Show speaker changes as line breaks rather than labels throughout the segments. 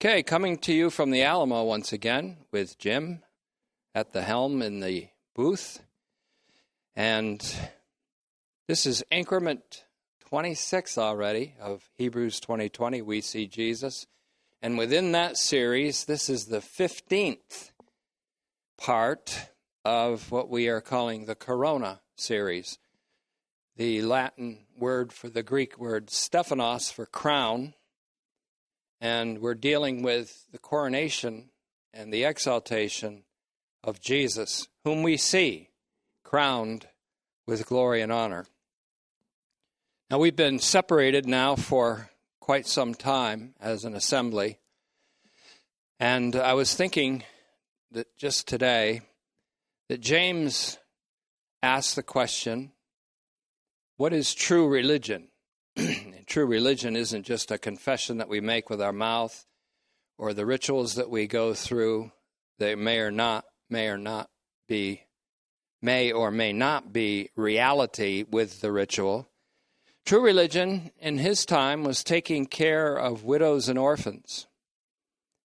Okay, coming to you from the Alamo once again with Jim at the helm in the booth. And this is increment 26 already of Hebrews 2020. We see Jesus. And within that series, this is the 15th part of what we are calling the Corona series. The Latin word for the Greek word Stephanos for crown and we're dealing with the coronation and the exaltation of Jesus, whom we see crowned with glory and honor. Now, we've been separated now for quite some time as an assembly, and I was thinking that just today that James asked the question what is true religion? true religion isn't just a confession that we make with our mouth or the rituals that we go through. They may or not may or not be may or may not be reality with the ritual. True religion in his time was taking care of widows and orphans.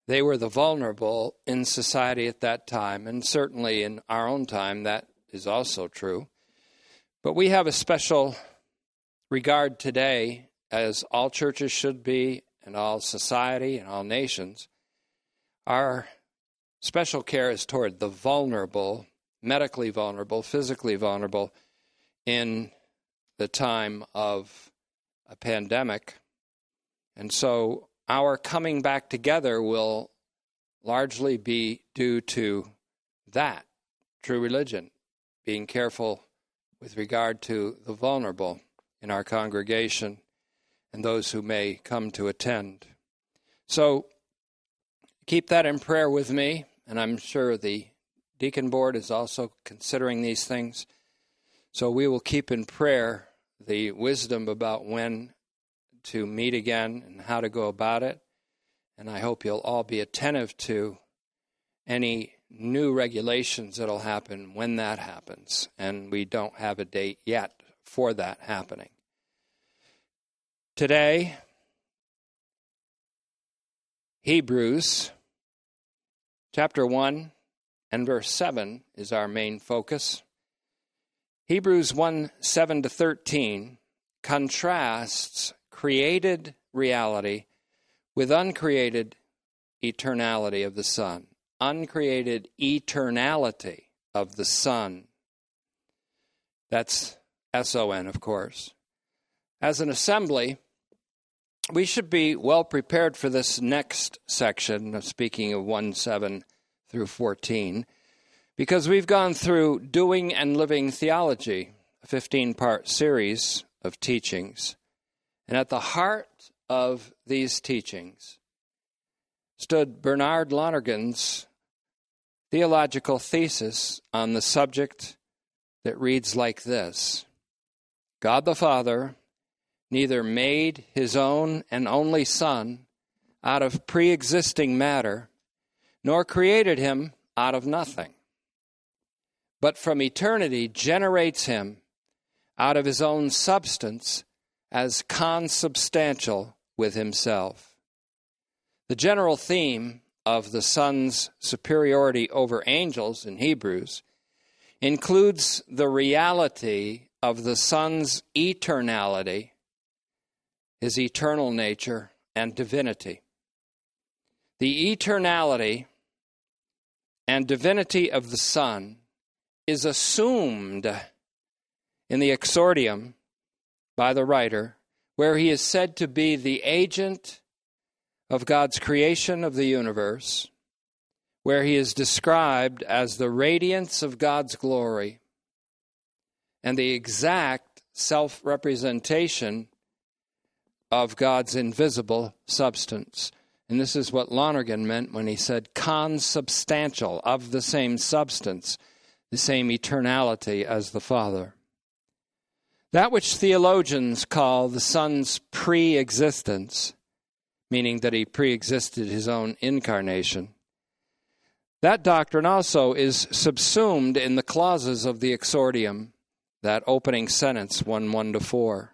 They were the vulnerable in society at that time, and certainly in our own time, that is also true. But we have a special regard today, as all churches should be, and all society and all nations, our special care is toward the vulnerable, medically vulnerable, physically vulnerable in the time of a pandemic. And so our coming back together will largely be due to that true religion, being careful with regard to the vulnerable in our congregation and those who may come to attend. So keep that in prayer with me, and I'm sure the deacon board is also considering these things. So we will keep in prayer the wisdom about when to meet again and how to go about it. And I hope you'll all be attentive to any new regulations that'll happen when that happens. And we don't have a date yet for that happening. Today, Hebrews chapter 1 and verse 7 is our main focus. Hebrews 1 7 to 13 contrasts created reality with uncreated eternality of the Son. Uncreated eternality of the Son. That's S O N, of course. As an assembly, we should be well prepared for this next section, speaking of 1 7 through 14, because we've gone through Doing and Living Theology, a 15 part series of teachings. And at the heart of these teachings stood Bernard Lonergan's theological thesis on the subject that reads like this God the Father neither made his own and only Son out of pre existing matter, nor created him out of nothing, but from eternity generates him out of his own substance as consubstantial with himself. The general theme of the Son's superiority over angels in Hebrews includes the reality of the Son's eternality his eternal nature and divinity. The eternality and divinity of the Son is assumed in the exordium by the writer, where he is said to be the agent of God's creation of the universe, where he is described as the radiance of God's glory and the exact self representation of God's invisible substance. And this is what Lonergan meant when he said consubstantial, of the same substance, the same eternality as the Father. That which theologians call the Son's pre existence, meaning that he pre existed his own incarnation, that doctrine also is subsumed in the clauses of the exordium, that opening sentence 1 1 to 4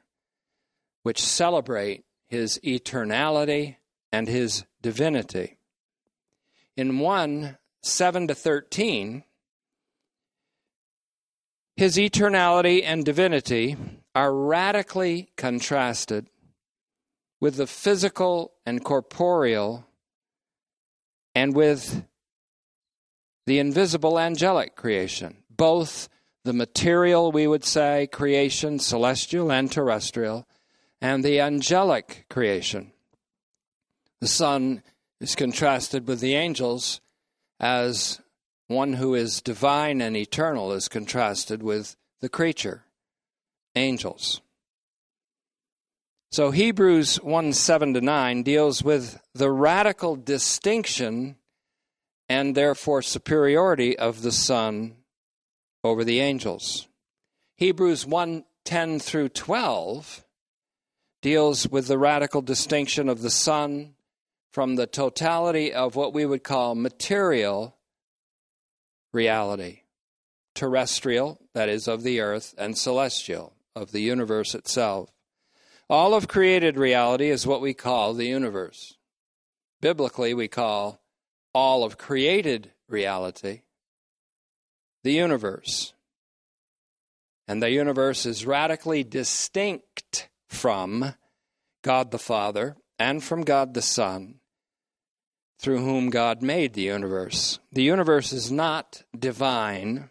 which celebrate his eternality and his divinity. In 1 7 to 13, his eternality and divinity are radically contrasted with the physical and corporeal and with the invisible angelic creation, both the material, we would say, creation, celestial and terrestrial, and the angelic creation. The Son is contrasted with the angels as one who is divine and eternal is contrasted with the creature, angels. So Hebrews 1 7 to 9 deals with the radical distinction and therefore superiority of the Son over the angels. Hebrews 1 10 through 12 deals with the radical distinction of the Son from the totality of what we would call material reality terrestrial, that is, of the earth, and celestial, of the universe itself. All of created reality is what we call the universe. Biblically, we call all of created reality the universe. And the universe is radically distinct from God the Father and from God the Son, through whom God made the universe. The universe is not divine,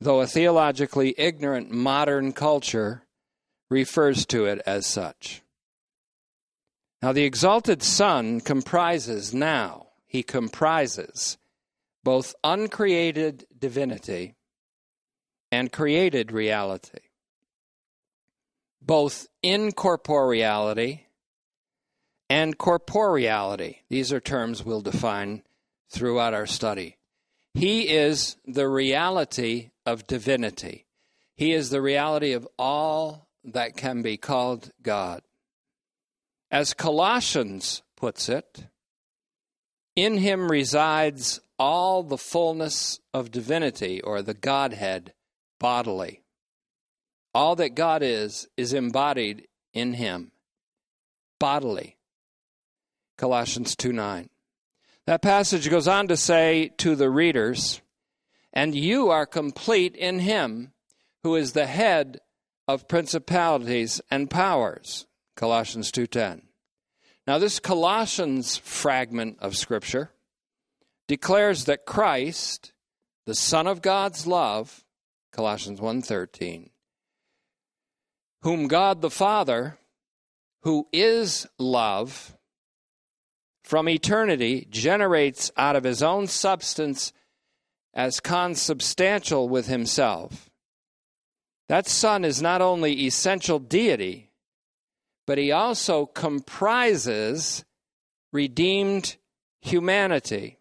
though a theologically ignorant modern culture refers to it as such. Now, the exalted Son comprises now, he comprises both uncreated divinity and created reality, both incorporeality and corporeality. These are terms we'll define throughout our study. He is the reality of divinity. He is the reality of all that can be called God. As Colossians puts it, in him resides all the fullness of divinity or the Godhead bodily. All that God is, is embodied in him bodily. Colossians 2 9. That passage goes on to say to the readers, and you are complete in him who is the head of principalities and powers. Colossians 2:10. Now this Colossians fragment of scripture declares that Christ, the son of God's love, Colossians 1:13, whom God the Father, who is love, from eternity generates out of his own substance as consubstantial with himself. That Son is not only essential deity, but he also comprises redeemed humanity.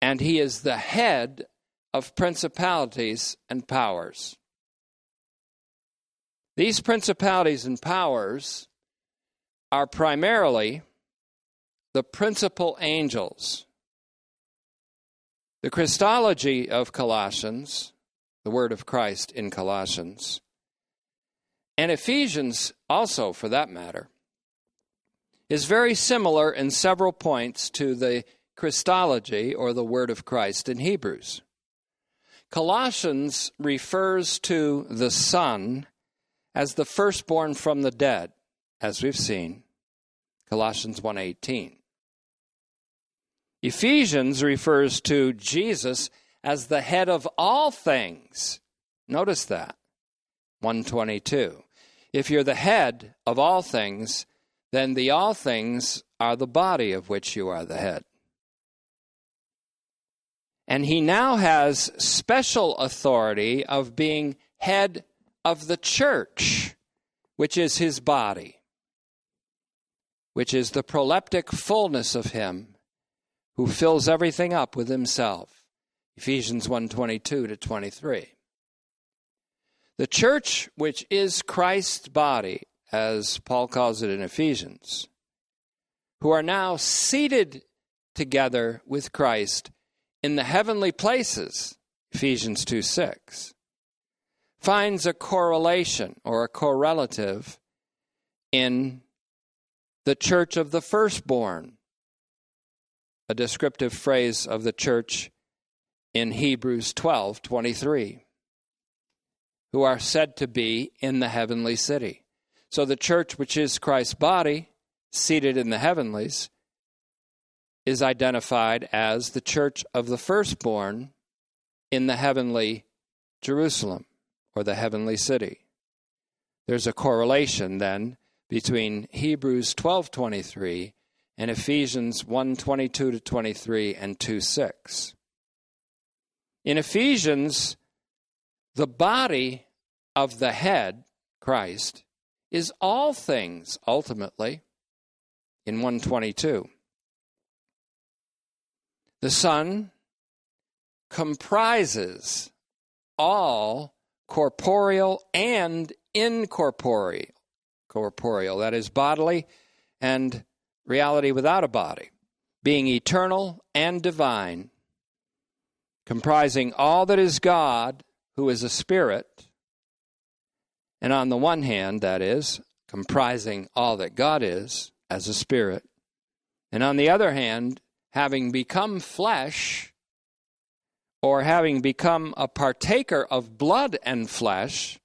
And he is the head of principalities and powers. These principalities and powers are primarily the principal angels. The Christology of Colossians, the word of Christ in Colossians, and Ephesians also, for that matter, is very similar in several points to the Christology or the word of Christ in Hebrews. Colossians refers to the Son as the firstborn from the dead, as we've seen, Colossians 1:18. Ephesians refers to Jesus as the head of all things. Notice that. 122. If you're the head of all things, then the all things are the body of which you are the head. And he now has special authority of being head of the church, which is his body, which is the proleptic fullness of him who fills everything up with himself. Ephesians 1:22 to 23. The church which is Christ's body as Paul calls it in Ephesians who are now seated together with Christ in the heavenly places Ephesians 2 6 finds a correlation or a correlative in the church of the firstborn, a descriptive phrase of the church in Hebrews 12 23, who are said to be in the heavenly city. So the church, which is Christ's body, seated in the heavenlies, is identified as the church of the firstborn in the heavenly Jerusalem or the heavenly city. There's a correlation then between Hebrews 12:23 and Ephesians 1:22 to 23 and 2:6. In Ephesians the body of the head, Christ, is all things ultimately in 122. The Son comprises all corporeal and incorporeal, corporeal, that is bodily and reality without a body, being eternal and divine, comprising all that is God, who is a spirit, and on the one hand, that is, comprising all that God is as a spirit, and on the other hand, having become flesh, or having become a partaker of blood and flesh,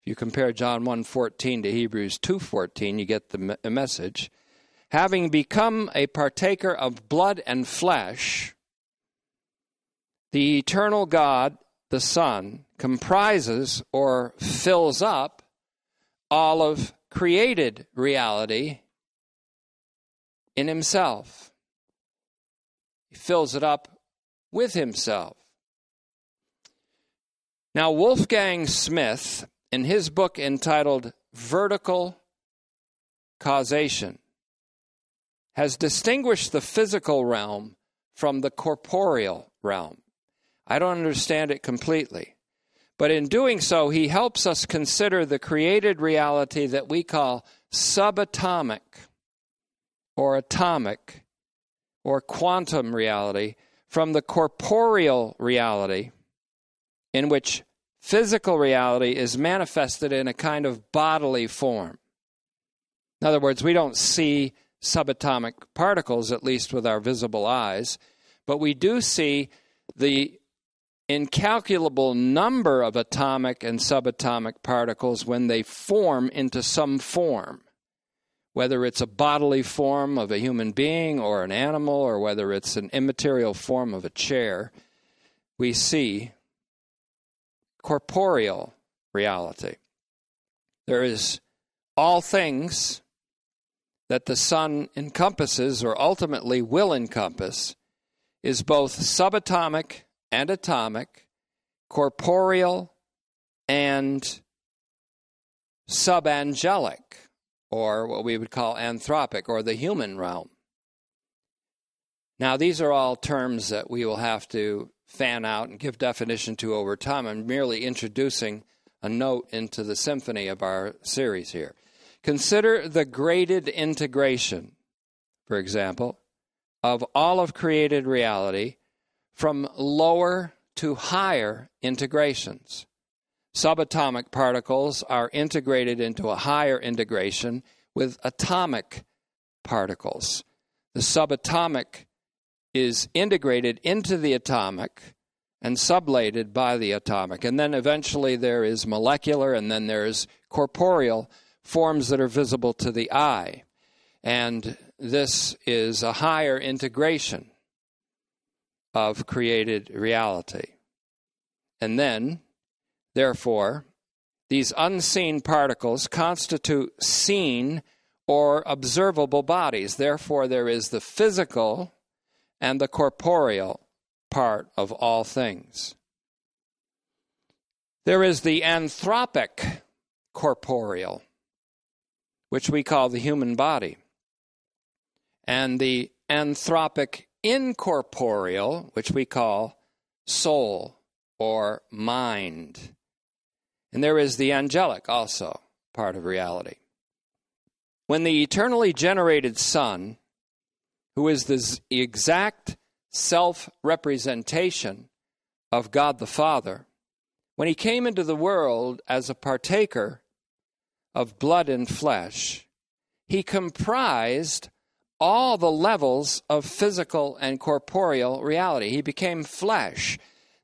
if you compare John 1:14 to Hebrews 2:14, you get the message. Having become a partaker of blood and flesh, the eternal God, the Son, comprises or fills up all of created reality in himself. He fills it up with himself. Now, Wolfgang Smith, in his book entitled Vertical Causation, has distinguished the physical realm from the corporeal realm. I don't understand it completely. But in doing so, he helps us consider the created reality that we call subatomic or atomic or quantum reality from the corporeal reality in which physical reality is manifested in a kind of bodily form. In other words, we don't see subatomic particles, at least with our visible eyes, but we do see the incalculable number of atomic and subatomic particles when they form into some form whether it's a bodily form of a human being or an animal, or whether it's an immaterial form of a chair, we see corporeal reality. There is all things that the Son encompasses, or ultimately will encompass, is both subatomic and atomic, corporeal and subangelic or what we would call anthropic, or the human realm. Now, these are all terms that we will have to fan out and give definition to over time. I'm merely introducing a note into the symphony of our series here. Consider the graded integration, for example, of all of created reality from lower to higher integrations. Subatomic particles are integrated into a higher integration with atomic particles. The subatomic is integrated into the atomic and sublated by the atomic. And then eventually there is molecular and then there's corporeal forms that are visible to the eye. And this is a higher integration of created reality. And then Therefore, these unseen particles constitute seen or observable bodies. Therefore, there is the physical and the corporeal part of all things. There is the anthropic corporeal, which we call the human body, and the anthropic incorporeal, which we call soul or mind. And there is the angelic also, part of reality. When the eternally generated Son, who is the exact self representation of God the Father, when he came into the world as a partaker of blood and flesh, he comprised all the levels of physical and corporeal reality. He became flesh.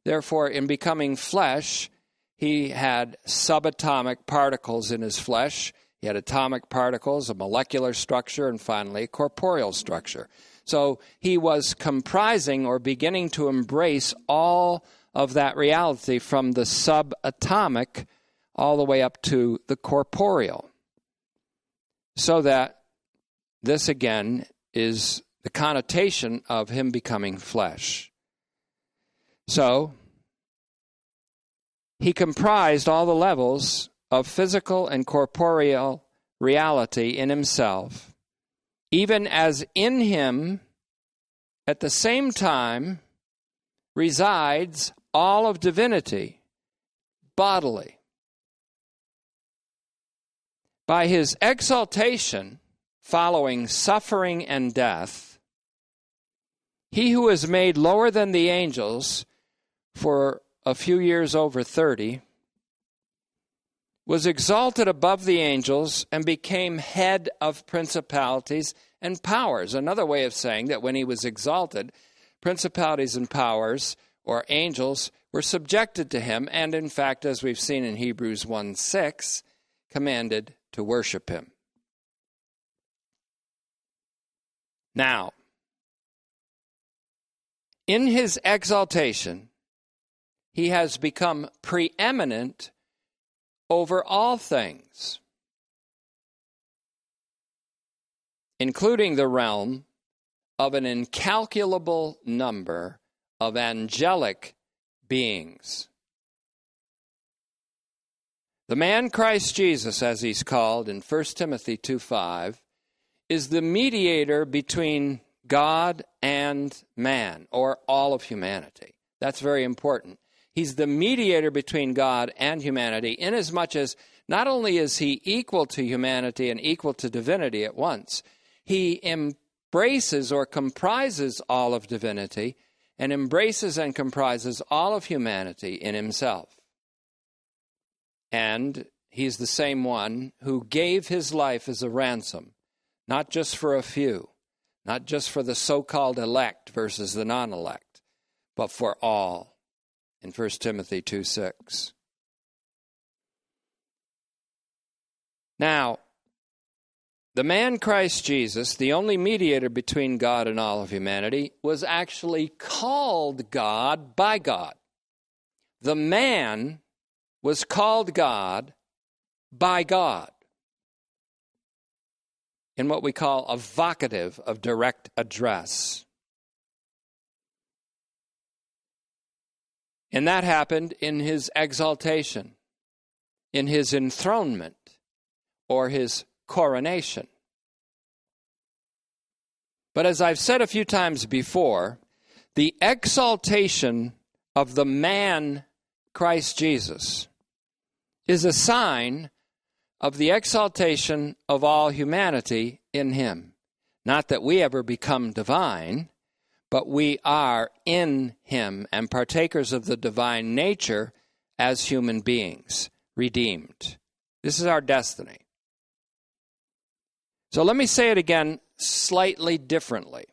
Therefore, in becoming flesh, he had subatomic particles in his flesh. He had atomic particles, a molecular structure, and finally, a corporeal structure. So he was comprising or beginning to embrace all of that reality from the subatomic all the way up to the corporeal. So that this again is the connotation of him becoming flesh. So he comprised all the levels of physical and corporeal reality in himself even as in him at the same time resides all of divinity bodily. By his exaltation following suffering and death, he who is made lower than the angels for a few years over 30 was exalted above the angels and became head of principalities and powers. Another way of saying that when he was exalted, principalities and powers, or angels, were subjected to him, and in fact, as we've seen in Hebrews 1 6, commanded to worship him. Now, in his exaltation, he has become preeminent over all things, including the realm of an incalculable number of angelic beings. The man Christ Jesus, as he's called in 1 Timothy 2 5, is the mediator between God and man, or all of humanity. That's very important. He's the mediator between God and humanity, inasmuch as not only is he equal to humanity and equal to divinity at once, he embraces or comprises all of divinity and embraces and comprises all of humanity in himself. And he's the same one who gave his life as a ransom, not just for a few, not just for the so called elect versus the non elect, but for all in 1 Timothy 2 6. Now, the man Christ Jesus, the only mediator between God and all of humanity, was actually called God by God. The man was called God by God in what we call a vocative of direct address. And that happened in his exaltation, in his enthronement, or his coronation. But as I've said a few times before, the exaltation of the man Christ Jesus is a sign of the exaltation of all humanity in him. Not that we ever become divine, but we are in him and partakers of the divine nature as human beings, redeemed. This is our destiny. So let me say it again slightly differently.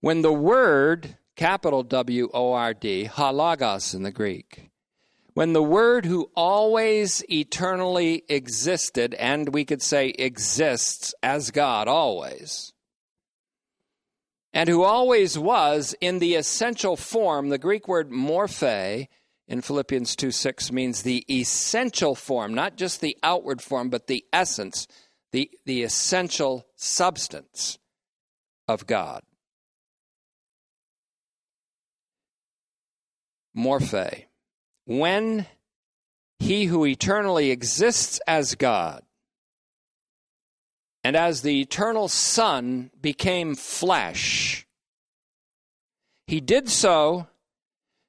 When the word, capital W O R D, ho logos in the Greek, when the word who always eternally existed, and we could say exists as God always, and who always was in the essential form. The Greek word morphe in Philippians 2 6 means the essential form, not just the outward form, but the essence, the, the essential substance of God. Morphe. When he who eternally exists as God and as the eternal Son became flesh, he did so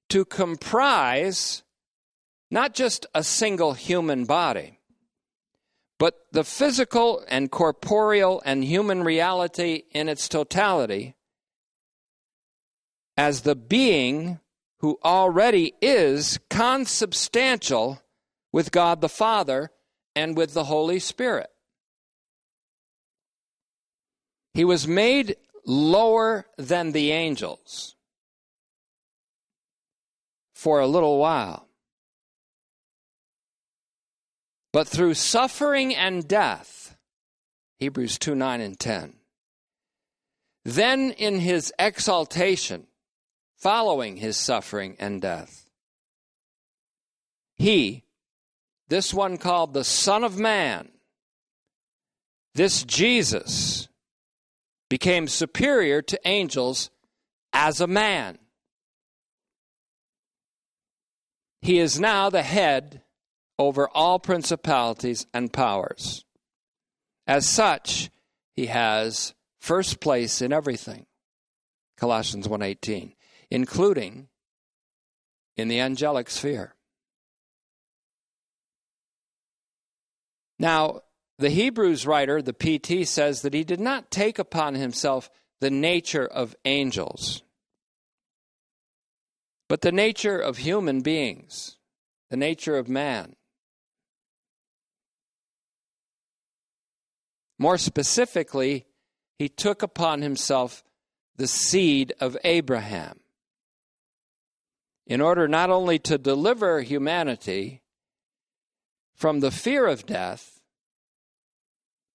to comprise not just a single human body, but the physical and corporeal and human reality in its totality as the being who already is consubstantial with God the Father and with the Holy Spirit. He was made lower than the angels for a little while. But through suffering and death, Hebrews 2 9 and 10, then in his exaltation, following his suffering and death, he, this one called the Son of Man, this Jesus, became superior to angels as a man. He is now the head over all principalities and powers. As such, he has first place in everything. Colossians 1:18, including in the angelic sphere. Now, the Hebrews writer, the PT, says that he did not take upon himself the nature of angels, but the nature of human beings, the nature of man. More specifically, he took upon himself the seed of Abraham in order not only to deliver humanity from the fear of death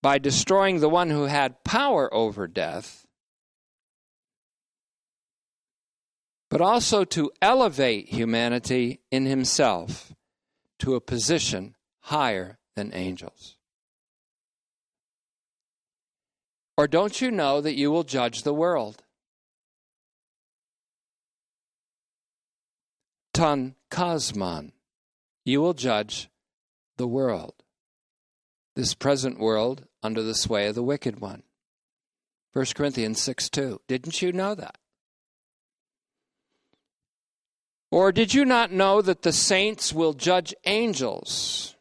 by destroying the one who had power over death, but also to elevate humanity in himself to a position higher than angels. Or don't you know that you will judge the world? Ton kosmon. You will judge the world. This present world under the sway of the wicked one. 1 Corinthians 6 2. Didn't you know that? Or did you not know that the saints will judge angels?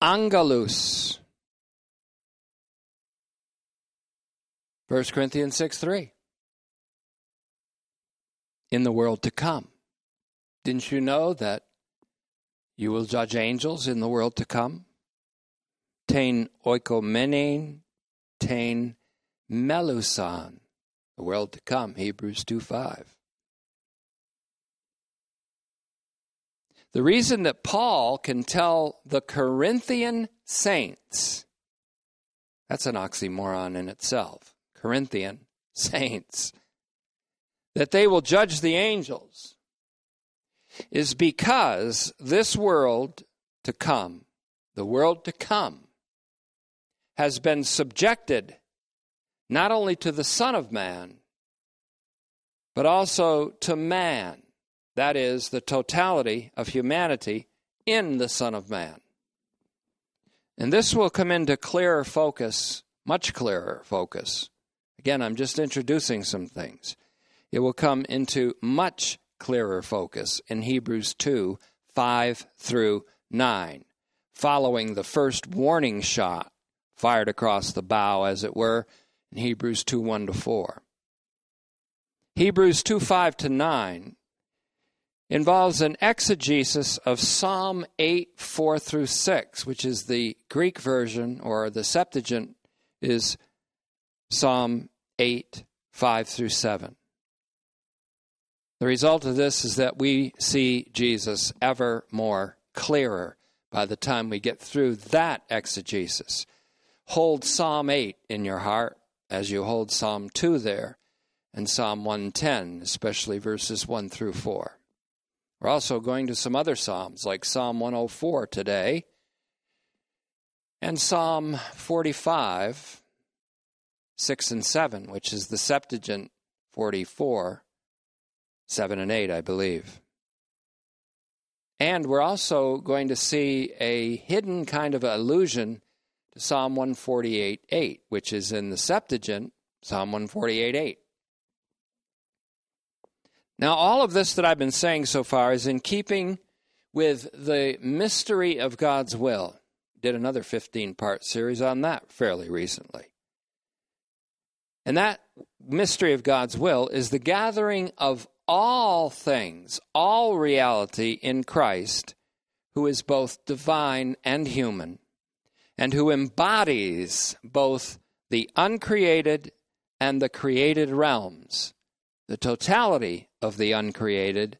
Angelus. 1 Corinthians 6 3. In the world to come. Didn't you know that you will judge angels in the world to come? Tain oikomenein, tain melusan, the world to come, Hebrews 2 5. The reason that Paul can tell the Corinthian saints, that's an oxymoron in itself. Corinthian saints, that they will judge the angels is because this world to come, the world to come, has been subjected not only to the Son of Man, but also to man. That is, the totality of humanity in the Son of Man. And this will come into clearer focus, much clearer focus, Again, I'm just introducing some things. It will come into much clearer focus in Hebrews 2 5 through 9, following the first warning shot fired across the bow, as it were, in Hebrews 2 1 to 4. Hebrews 2 5 to 9 involves an exegesis of Psalm 8 4 through 6, which is the Greek version, or the Septuagint is Psalm 8, 5 through 7. The result of this is that we see Jesus ever more clearer by the time we get through that exegesis. Hold Psalm 8 in your heart as you hold Psalm 2 there and Psalm 110, especially verses 1 through 4. We're also going to some other Psalms like Psalm 104 today and Psalm 45 6 and 7, which is the Septuagint 44, 7 and 8, I believe. And we're also going to see a hidden kind of allusion to Psalm 148 8, which is in the Septuagint, Psalm 148 8. Now, all of this that I've been saying so far is in keeping with the mystery of God's will. Did another 15 part series on that fairly recently. And that mystery of God's will is the gathering of all things, all reality in Christ, who is both divine and human, and who embodies both the uncreated and the created realms, the totality of the uncreated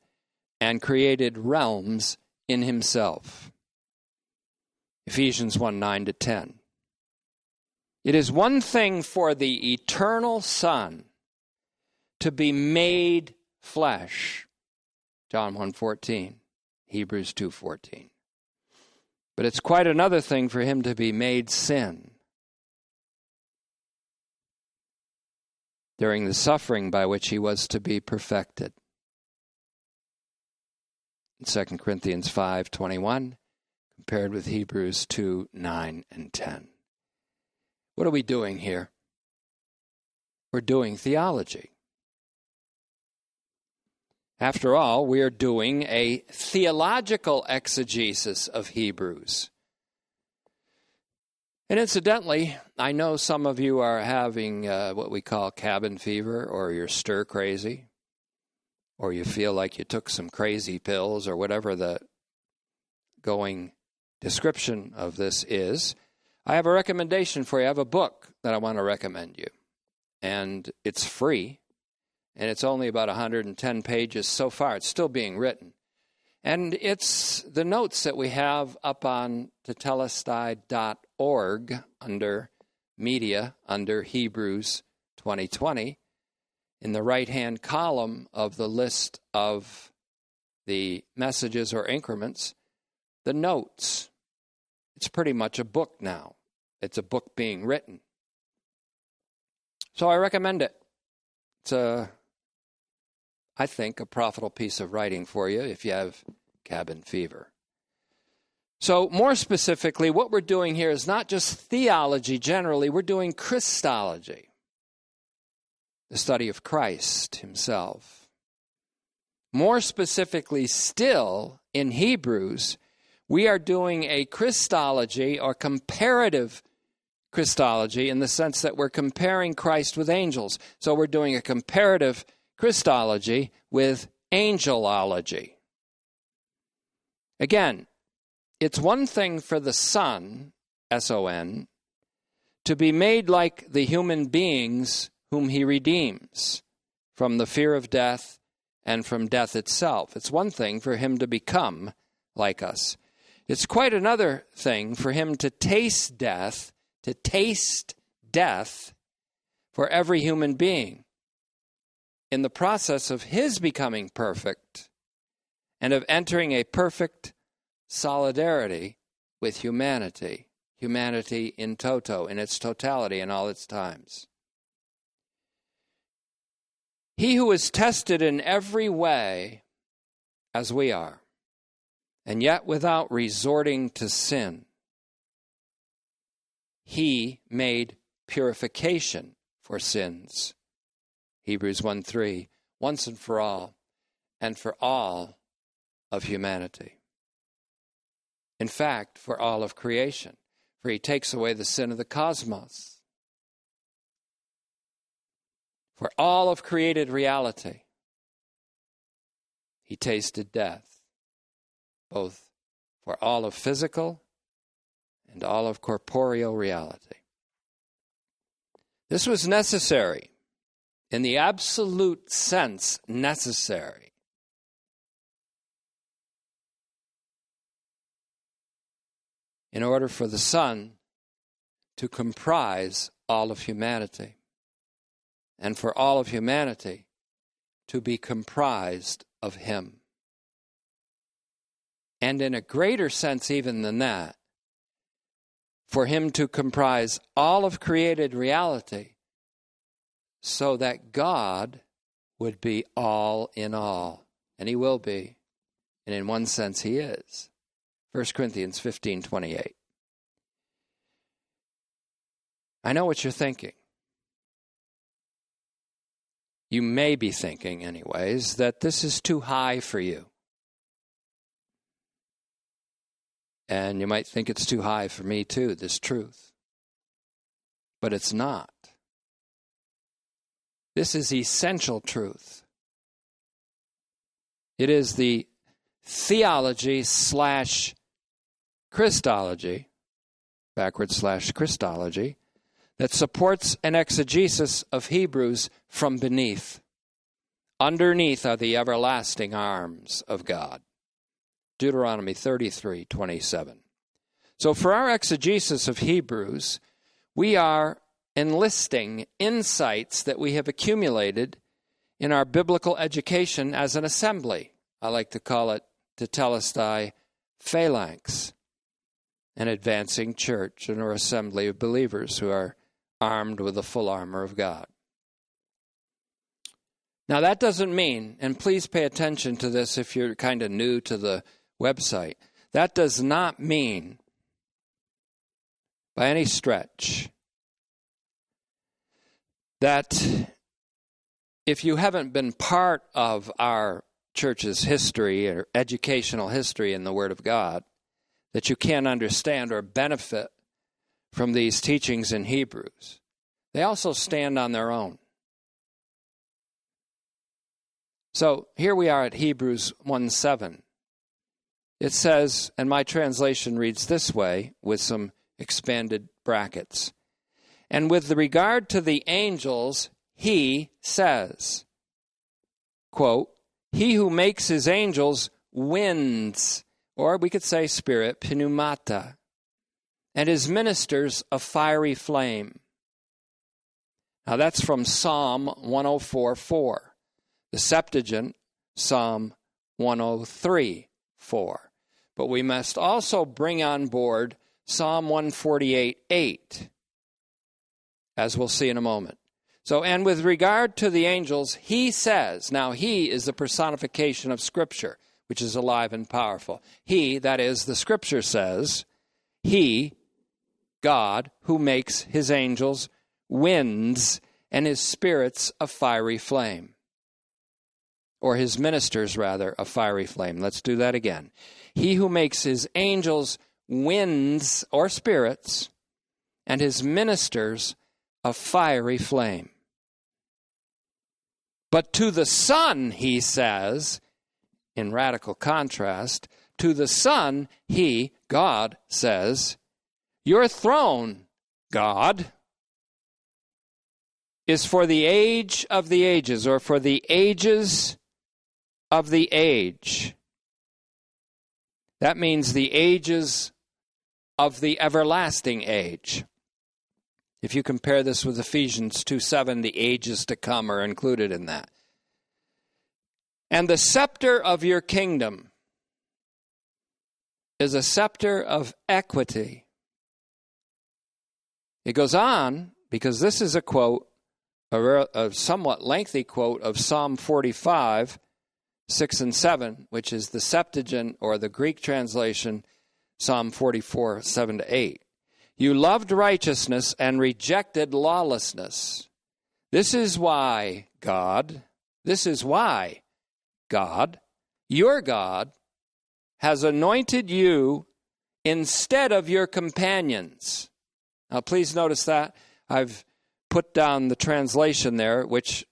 and created realms in himself. Ephesians 1 9 to 10. It is one thing for the eternal Son to be made flesh. John 1:14, Hebrews 2:14. But it's quite another thing for him to be made sin. During the suffering by which he was to be perfected. 2 Corinthians 5:21 compared with Hebrews 2 9 and 10. What are we doing here? We're doing theology. After all, we are doing a theological exegesis of Hebrews. And incidentally, I know some of you are having uh, what we call cabin fever, or you're stir crazy, or you feel like you took some crazy pills, or whatever the going description of this is. I have a recommendation for you. I have a book that I want to recommend you, and it's free and it's only about 110 pages so far. It's still being written. And it's the notes that we have up on tetelestai.org under media, under Hebrews 2020, in the right hand column of the list of the messages or increments, the notes. It's pretty much a book now. It's a book being written. So I recommend it. It's a I think, a profitable piece of writing for you if you have cabin fever. So, more specifically, what we're doing here is not just theology generally, we're doing Christology, the study of Christ himself. More specifically, still in Hebrews, we are doing a Christology or comparative Christology in the sense that we're comparing Christ with angels. So, we're doing a comparative Christology with angelology. Again, it's one thing for the Son, S O N, to be made like the human beings whom he redeems from the fear of death and from death itself. It's one thing for him to become like us. It's quite another thing for him to taste death, to taste death for every human being in the process of his becoming perfect and of entering a perfect solidarity with humanity, humanity in toto, in its totality, in all its times. He who is tested in every way as we are, and yet without resorting to sin, he made purification for sins Hebrews 1 3, once and for all, and for all of humanity. In fact, for all of creation, for he takes away the sin of the cosmos. For all of created reality, he tasted death, both for all of physical and all of corporeal reality. This was necessary in the absolute sense necessary. In order for the Son to comprise all of humanity, and for all of humanity to be comprised of Him. And in a greater sense, even than that, for Him to comprise all of created reality so that God would be all in all. And he will be. And in one sense, he is. 1 Corinthians 15 28. I know what you're thinking. You may be thinking, anyways, that this is too high for you. And you might think it's too high for me, too, this truth. But it's not. This is essential truth. It is the theology slash Christology backward slash Christology, that supports an exegesis of Hebrews from beneath. Underneath are the everlasting arms of God. Deuteronomy 33 27. So, for our exegesis of Hebrews, we are enlisting insights that we have accumulated in our biblical education as an assembly. I like to call it tetelestai phalanx, an advancing church and or assembly of believers who are armed with the full armor of God. Now, that doesn't mean, and please pay attention to this if you're kind of new to the website, that does not mean by any stretch that if you haven't been part of our church's history or educational history in the Word of God, that you can't understand or benefit from these teachings in Hebrews. They also stand on their own. So here we are at Hebrews 1 7. It says, and my translation reads this way with some expanded brackets. And with regard to the angels, he says, quote, He who makes his angels winds, or we could say spirit, pneumata, and his ministers a fiery flame. Now that's from Psalm 104 4. The Septuagint, Psalm 103 4. But we must also bring on board Psalm 148 8, as we'll see in a moment. So, and with regard to the angels, he says, now he is the personification of Scripture, which is alive and powerful. He, that is, the Scripture says, he, God, who makes his angels winds and his spirits a fiery flame. Or his ministers, rather, a fiery flame. Let's do that again. He who makes his angels winds or spirits, and his ministers a fiery flame. But to the Son, he says, in radical contrast, to the Son, he, God, says, Your throne, God, is for the age of the ages, or for the ages of the age. That means the ages of the everlasting age. If you compare this with Ephesians 2 7, the ages to come are included in that. And the scepter of your kingdom is a scepter of equity. It goes on, because this is a quote, a, a somewhat lengthy quote of Psalm 45, 6 and 7, which is the Septuagint or the Greek translation, Psalm 44, 7 to 8. You loved righteousness and rejected lawlessness. This is why, God, this is why, God, your God, has anointed you instead of your companions. Now, please notice that. I've put down the translation there, which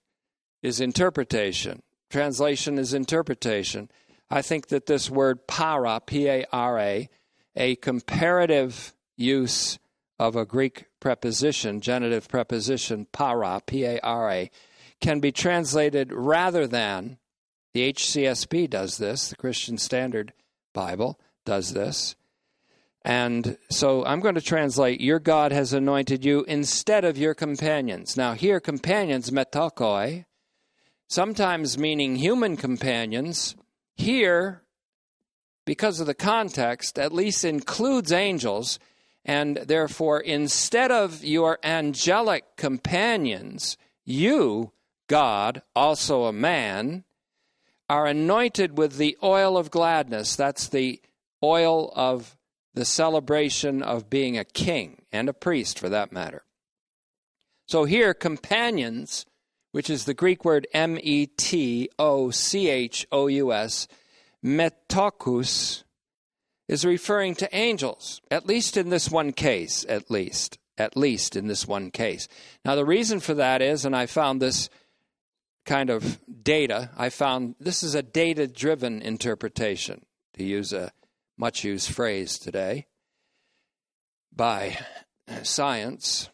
is interpretation. Translation is interpretation. I think that this word para, P A R A, a comparative use of a Greek preposition, genitive preposition, para, P A R A, can be translated rather than, the HCSB does this, the Christian Standard Bible does this. And so I'm going to translate, Your God has anointed you instead of your companions. Now, here, companions, metokoi, sometimes meaning human companions, here, because of the context, at least includes angels, and therefore, instead of your angelic companions, you, God, also a man, are anointed with the oil of gladness. That's the oil of the celebration of being a king and a priest, for that matter. So here, companions which is the Greek word M E T O C H O U S, metokus, is referring to angels, at least in this one case, at least, at least in this one case. Now, the reason for that is, and I found this kind of data, I found this is a data driven interpretation, to use a much used phrase today. by science.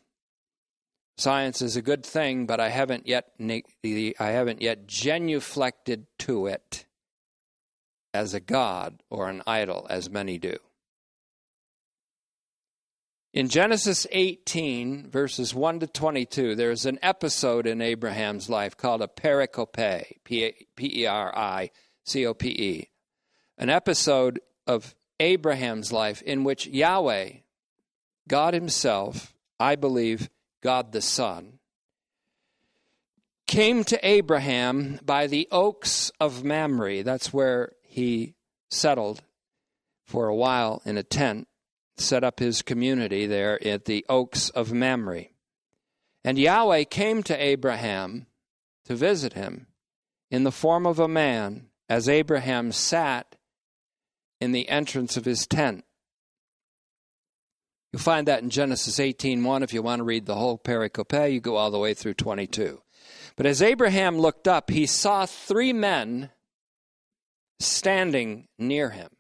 Science is a good thing, but I haven't yet I haven't yet genuflected to it as a god or an idol, as many do. In Genesis 18, verses 1 to 22, there's an episode in Abraham's life called a pericope, P E R I C O P E. An episode of Abraham's life in which Yahweh, God Himself, I believe God the Son, came to Abraham by the oaks of Mamre. That's where he settled for a while in a tent set up his community there at the oaks of Mamre. And Yahweh came to Abraham to visit him in the form of a man as Abraham sat in the entrance of his tent. You'll find that in Genesis 18:1 if you want to read the whole pericope, you go all the way through 22. But as Abraham looked up, he saw three men standing near him.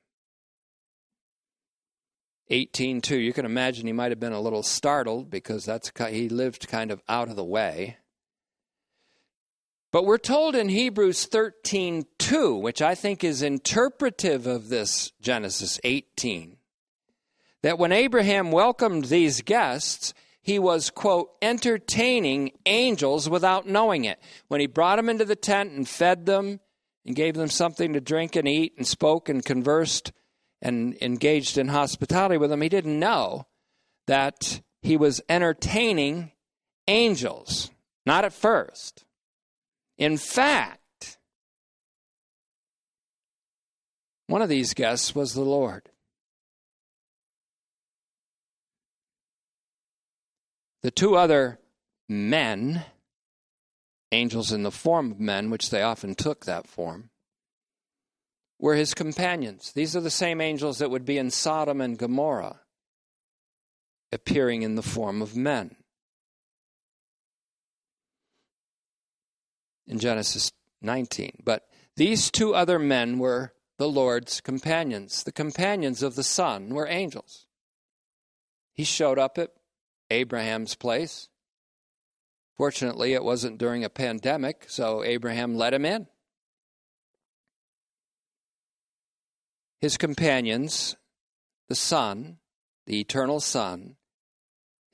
18:2. You can imagine he might have been a little startled because that's he lived kind of out of the way. But we're told in Hebrews 13:2, which I think is interpretive of this Genesis 18, that when Abraham welcomed these guests, he was, quote, entertaining angels without knowing it. When he brought them into the tent and fed them and gave them something to drink and eat and spoke and conversed and engaged in hospitality with them, he didn't know that he was entertaining angels. Not at first. In fact, one of these guests was the Lord. The two other men, angels in the form of men, which they often took that form, were his companions. These are the same angels that would be in Sodom and Gomorrah, appearing in the form of men. In Genesis 19. But these two other men were the Lord's companions. The companions of the Son were angels. He showed up at Abraham's place. Fortunately, it wasn't during a pandemic, so Abraham let him in. his companions, the Son, the eternal Son,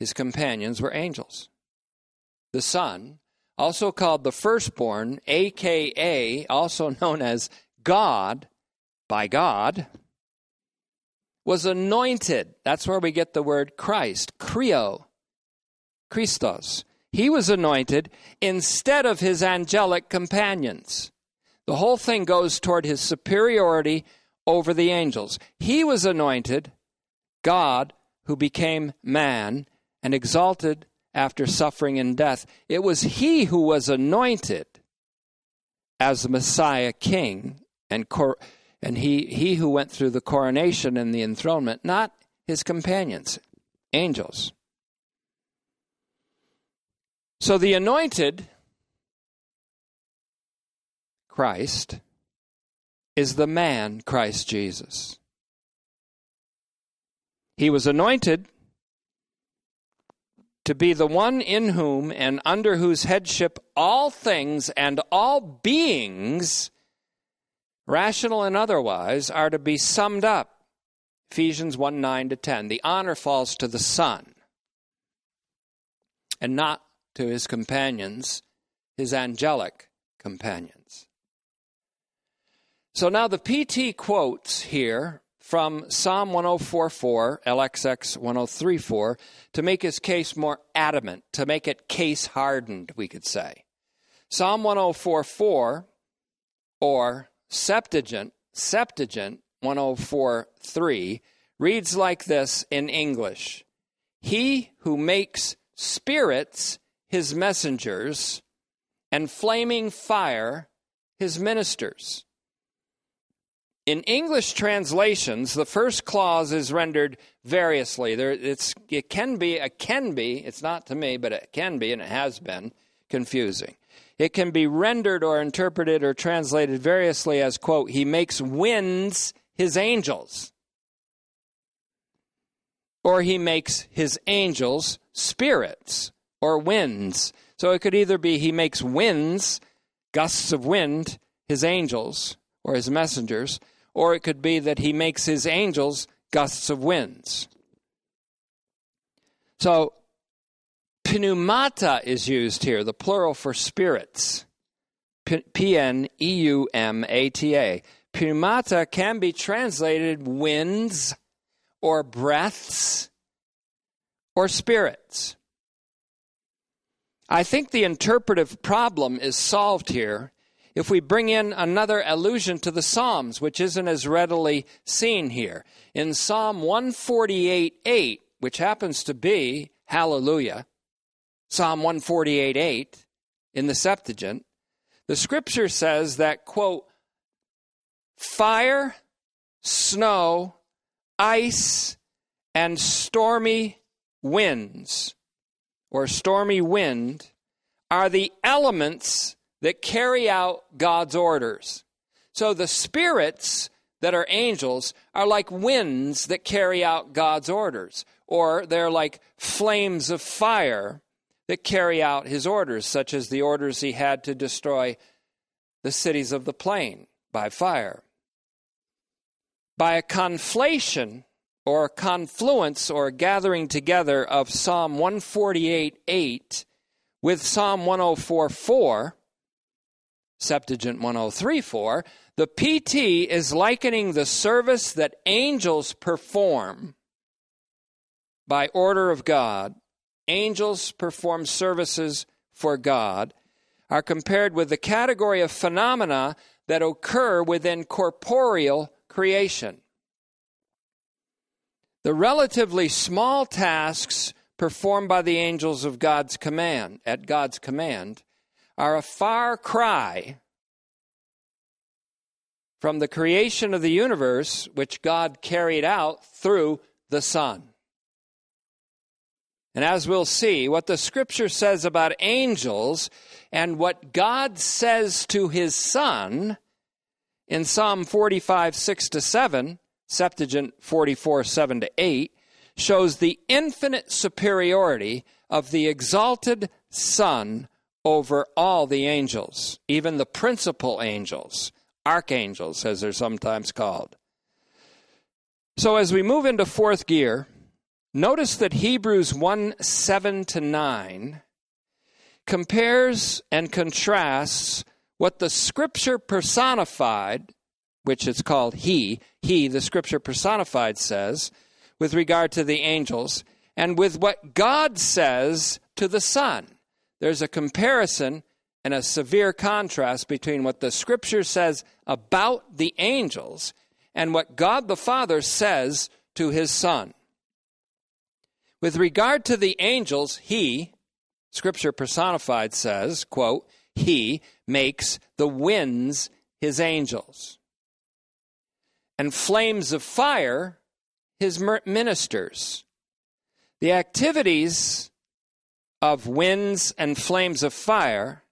his companions were angels. The Son, also called the firstborn, aka also known as God by God, was anointed. That's where we get the word Christ, chrio, Christos. He was anointed instead of his angelic companions. The whole thing goes toward his superiority over the angels. He was anointed God who became man and exalted after suffering and death. It was he who was anointed as the Messiah king and cor- and he he who went through the coronation and the enthronement, not his companions, angels. So the anointed Christ is the man Christ Jesus. He was anointed to be the one in whom and under whose headship all things and all beings, rational and otherwise, are to be summed up. Ephesians 1 9 to 10. The honor falls to the Son and not to his companions, his angelic companions. So now the PT quotes here from Psalm 1044, LXX 1034, to make his case more adamant, to make it case hardened, we could say. Psalm 1044 or Septuagint, Septuagint 1043 reads like this in English He who makes spirits his messengers and flaming fire his ministers. In English translations, the first clause is rendered variously. There, it can be, it can be, it's not to me, but it can be, and it has been, confusing. It can be rendered or interpreted or translated variously as, quote, he makes winds his angels. or he makes his angels spirits or winds. So it could either be he makes winds, gusts of wind, his angels or his messengers, or it could be that he makes his angels gusts of winds. So pneumata is used here, the plural for spirits. P N E U M A T A. Pneumata can be translated winds or breaths or spirits. I think the interpretive problem is solved here if we bring in another allusion to the Psalms, which isn't as readily seen here. In Psalm 148 8, which happens to be Hallelujah, Psalm 148 8 in the Septuagint, the scripture says that, quote, fire, snow, ice, and stormy winds, or stormy wind, are the elements that carry out God's orders. So the spirits that are angels are like winds that carry out God's orders, or they're like flames of fire that carry out his orders, such as the orders he had to destroy the cities of the plain by fire. By a conflation or confluence or gathering together of Psalm 148 8 with Psalm 104 4, Septuagint 103 4, the PT is likening the service that angels perform by order of God angels perform services for God are compared with the category of phenomena that occur within corporeal creation. The relatively small tasks performed by the angels of God's command, at God's command, are a far cry from the creation of the universe which God carried out through the Son. And as we'll see, what the scripture says about angels and what God says to his son in Psalm 45, 6 to 7, Septuagint 44, 7 to 8, shows the infinite superiority of the exalted Son over all the angels, even the principal angels, archangels, as they're sometimes called. So as we move into fourth gear, Notice that Hebrews 1 7 to 9 compares and contrasts what the scripture personified, which it's called He, He, the scripture personified, says, with regard to the angels, and with what God says to the Son. There's a comparison and a severe contrast between what the scripture says about the angels and what God the Father says to his Son. With regard to the angels, he, scripture personified says, quote, he makes the winds his angels and flames of fire his ministers. The activities of winds and flames of fire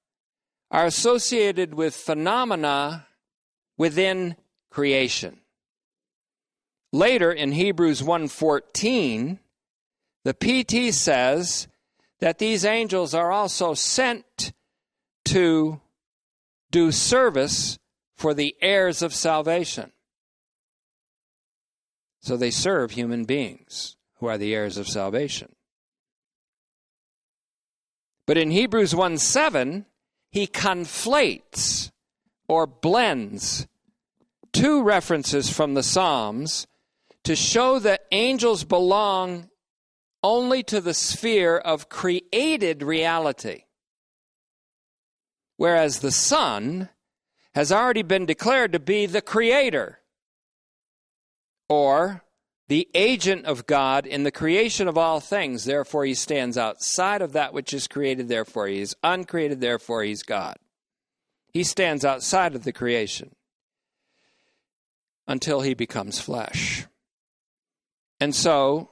are associated with phenomena within creation. Later in Hebrews 1:14, the PT says that these angels are also sent to do service for the heirs of salvation. So they serve human beings who are the heirs of salvation. But in Hebrews 1 7, he conflates or blends two references from the Psalms to show that angels belong only to the sphere of created reality. Whereas the Son has already been declared to be the creator or the agent of God in the creation of all things. Therefore, he stands outside of that which is created. Therefore, he is uncreated. Therefore, he's God. He stands outside of the creation until he becomes flesh. And so,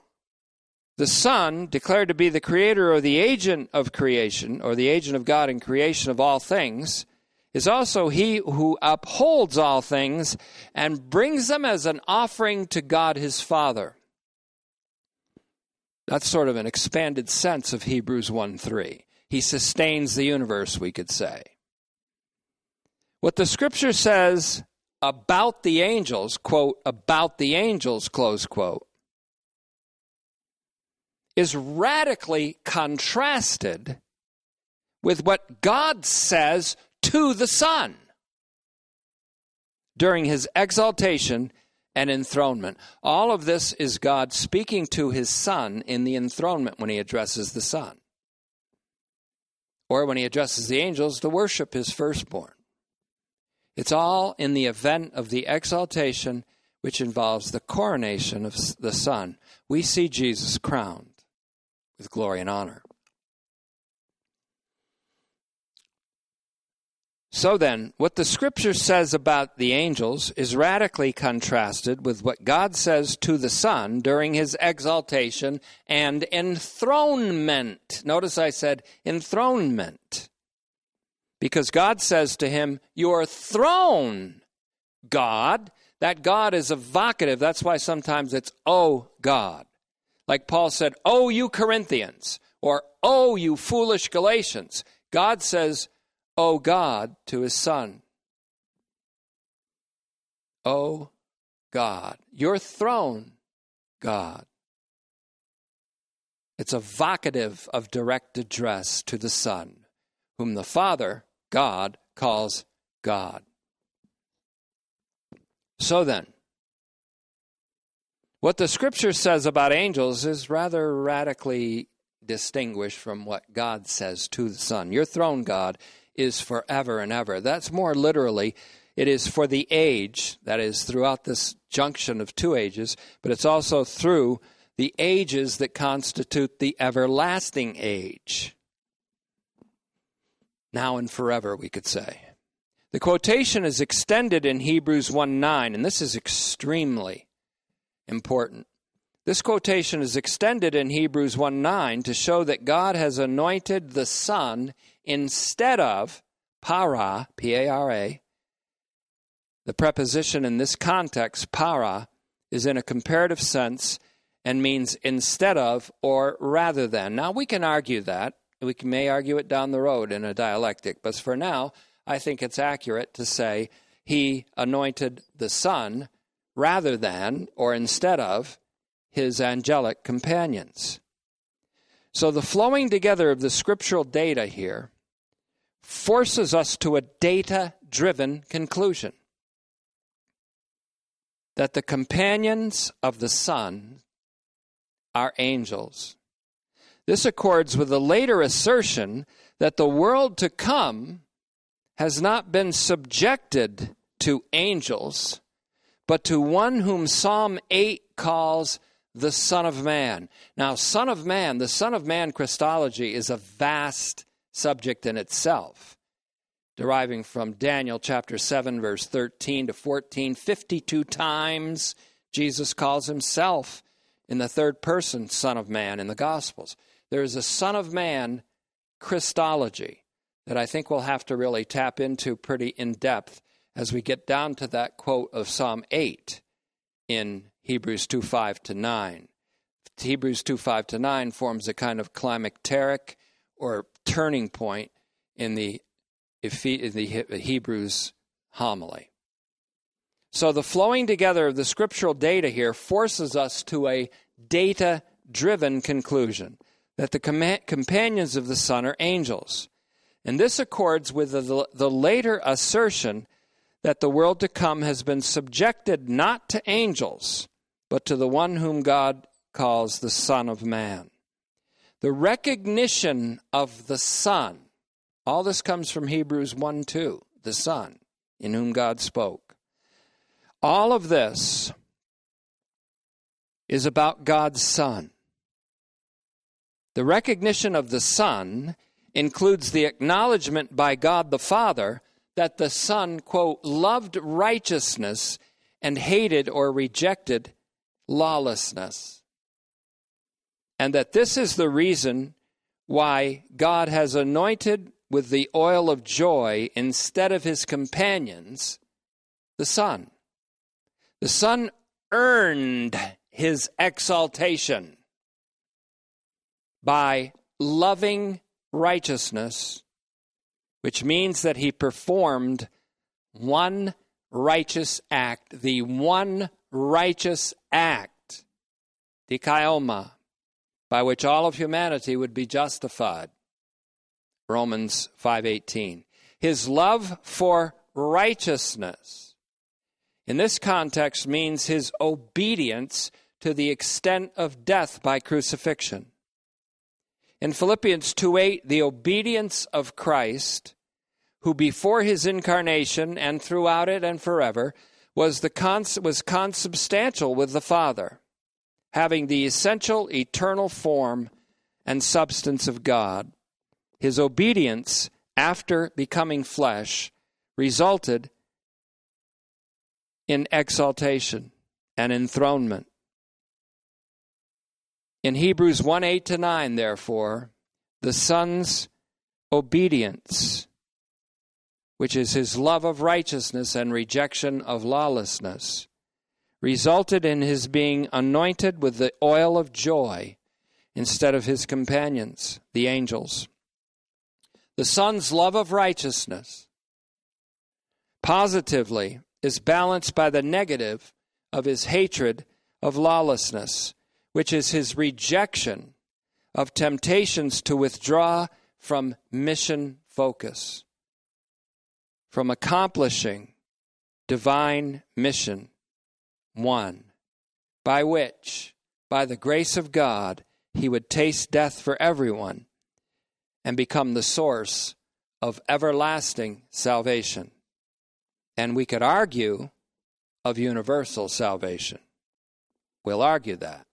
the Son, declared to be the creator or the agent of creation, or the agent of God in creation of all things, is also he who upholds all things and brings them as an offering to God his Father. That's sort of an expanded sense of Hebrews 1 3. He sustains the universe, we could say. What the scripture says about the angels, quote, about the angels, close quote, is radically contrasted with what God says to the Son during his exaltation and enthronement. All of this is God speaking to his Son in the enthronement when he addresses the Son, or when he addresses the angels to worship his firstborn. It's all in the event of the exaltation, which involves the coronation of the Son. We see Jesus crowned with glory and honor. So then, what the scripture says about the angels is radically contrasted with what God says to the Son during his exaltation and enthronement. Notice I said enthronement. Because God says to him, Your throne, God. That God is evocative. That's why sometimes it's, Oh God. Like Paul said, Oh, you Corinthians, or Oh, you foolish Galatians. God says, Oh God, to his Son. O God, your throne, God. It's evocative of direct address to the Son, whom the Father, God, calls God. So then, what the scripture says about angels is rather radically distinguished from what God says to the Son. Your throne, God, is forever and ever. That's more literally, it is for the age, that is, throughout this junction of two ages, but it's also through the ages that constitute the everlasting age. Now and forever, we could say. The quotation is extended in Hebrews 1 9, and this is extremely important. This quotation is extended in Hebrews 1 9 to show that God has anointed the Son instead of para, P A R A. The preposition in this context, para, is in a comparative sense and means instead of or rather than. Now, we can argue that. We may argue it down the road in a dialectic, but for now, I think it's accurate to say he anointed the Son rather than or instead of his angelic companions. So the flowing together of the scriptural data here forces us to a data driven conclusion that the companions of the Son are angels. This accords with the later assertion that the world to come has not been subjected to angels, but to one whom Psalm 8 calls the Son of Man. Now, Son of Man, the Son of Man Christology is a vast subject in itself, deriving from Daniel chapter 7, verse 13 to 14. 52 times Jesus calls himself in the third person Son of Man in the Gospels. There is a Son of Man Christology that I think we'll have to really tap into pretty in depth as we get down to that quote of Psalm 8 in Hebrews 2 5 to 9. Hebrews 2 5 to 9 forms a kind of climacteric or turning point in the, in the Hebrews homily. So the flowing together of the scriptural data here forces us to a data driven conclusion that the com- companions of the Son are angels. And this accords with the, the later assertion that the world to come has been subjected not to angels, but to the one whom God calls the Son of Man. The recognition of the Son, all this comes from Hebrews 1 2, the Son, in whom God spoke. All of this is about God's Son. The recognition of the Son includes the acknowledgement by God the Father that the Son, quote, loved righteousness and hated or rejected lawlessness and that this is the reason why God has anointed with the oil of joy instead of his companions the Son. The Son earned his exaltation. by loving righteousness, which means that he performed one righteous act, the one righteous act, dikaioma, by which all of humanity would be justified. Romans 5:18. His love for righteousness in this context means his obedience to the extent of death by crucifixion. In Philippians 2:8, the obedience of Christ, who before his incarnation and throughout it and forever was the cons- was consubstantial with the Father, having the essential eternal form and substance of God. His obedience after becoming flesh resulted in exaltation and enthronement. In Hebrews 1 8 to 9, therefore, the Son's obedience, which is his love of righteousness and rejection of lawlessness, resulted in his being anointed with the oil of joy instead of his companions, the angels. The Son's love of righteousness positively is balanced by the negative of his hatred of lawlessness, which is his rejection of temptations to withdraw from mission focus, from accomplishing divine mission. One, by which, by the grace of God, he would taste death for everyone and become the source of everlasting salvation. And we could argue of universal salvation. We'll argue that.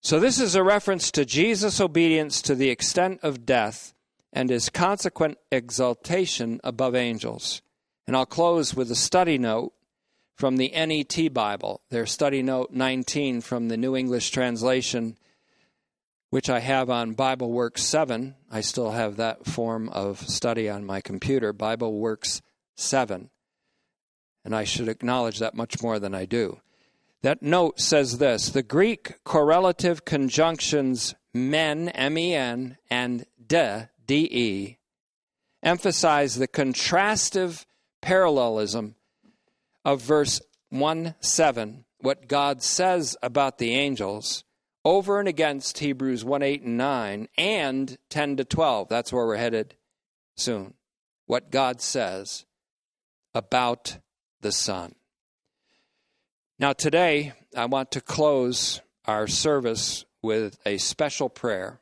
So, this is a reference to Jesus' obedience to the extent of death and his consequent exaltation above angels. And I'll close with a study note from the NET Bible, their study note 19 from the New English Translation which I have on Bible Works 7. I still have that form of study on my computer, Bible Works 7. And I should acknowledge that much more than I do. That note says this the Greek correlative conjunctions men, M E N, and de, D E, emphasize the contrastive parallelism of verse 1 7, what God says about the angels over and against Hebrews 1 8 and 9 and 10 to 12. That's where we're headed soon. What God says about the Son. Now, today, I want to close our service with a special prayer.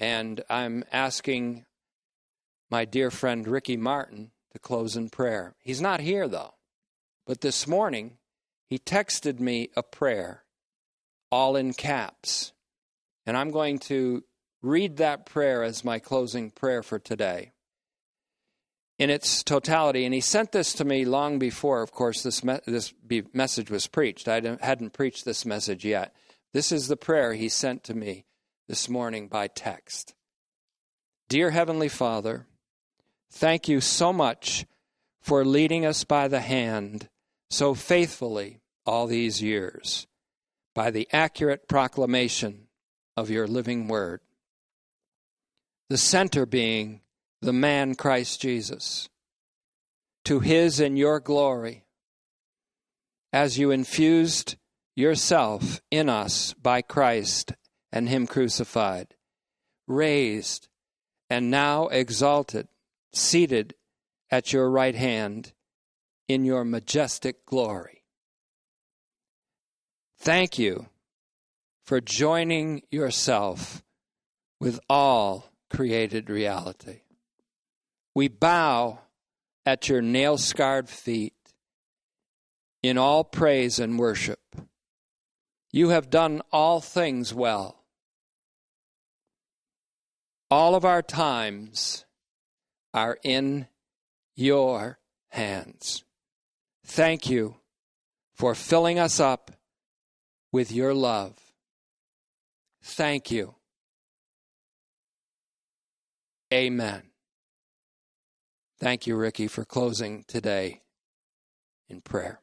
And I'm asking my dear friend Ricky Martin to close in prayer. He's not here, though. But this morning, he texted me a prayer all in caps. And I'm going to read that prayer as my closing prayer for today in its totality. And he sent this to me long before, of course, this, me- this be- message was preached. I hadn't preached this message yet. This is the prayer he sent to me this morning by text. Dear Heavenly Father, thank you so much for leading us by the hand so faithfully all these years by the accurate proclamation of your living word. The center being the man Christ Jesus. To his and your glory, as you infused yourself in us by Christ and him crucified, raised, and now exalted, seated at your right hand in your majestic glory. Thank you for joining yourself with all created reality. We bow at your nail scarred feet in all praise and worship. You have done all things well. All of our times are in your hands. Thank you for filling us up with your love. Thank you. Amen. Thank you, Ricky, for closing today in prayer.